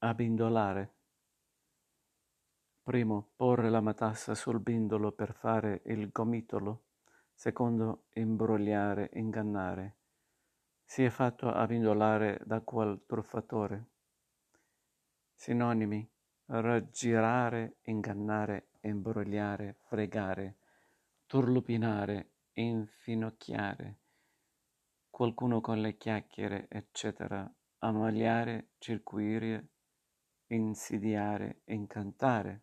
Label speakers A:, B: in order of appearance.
A: Abbindolare. Primo, porre la matassa sul bindolo per fare il gomitolo. Secondo, imbrogliare, ingannare. Si è fatto abbindolare da quel truffatore. Sinonimi. Raggirare, ingannare, imbrogliare, fregare, turlupinare, infinocchiare. Qualcuno con le chiacchiere, eccetera. Ammagliare, circuire, insidiare, incantare.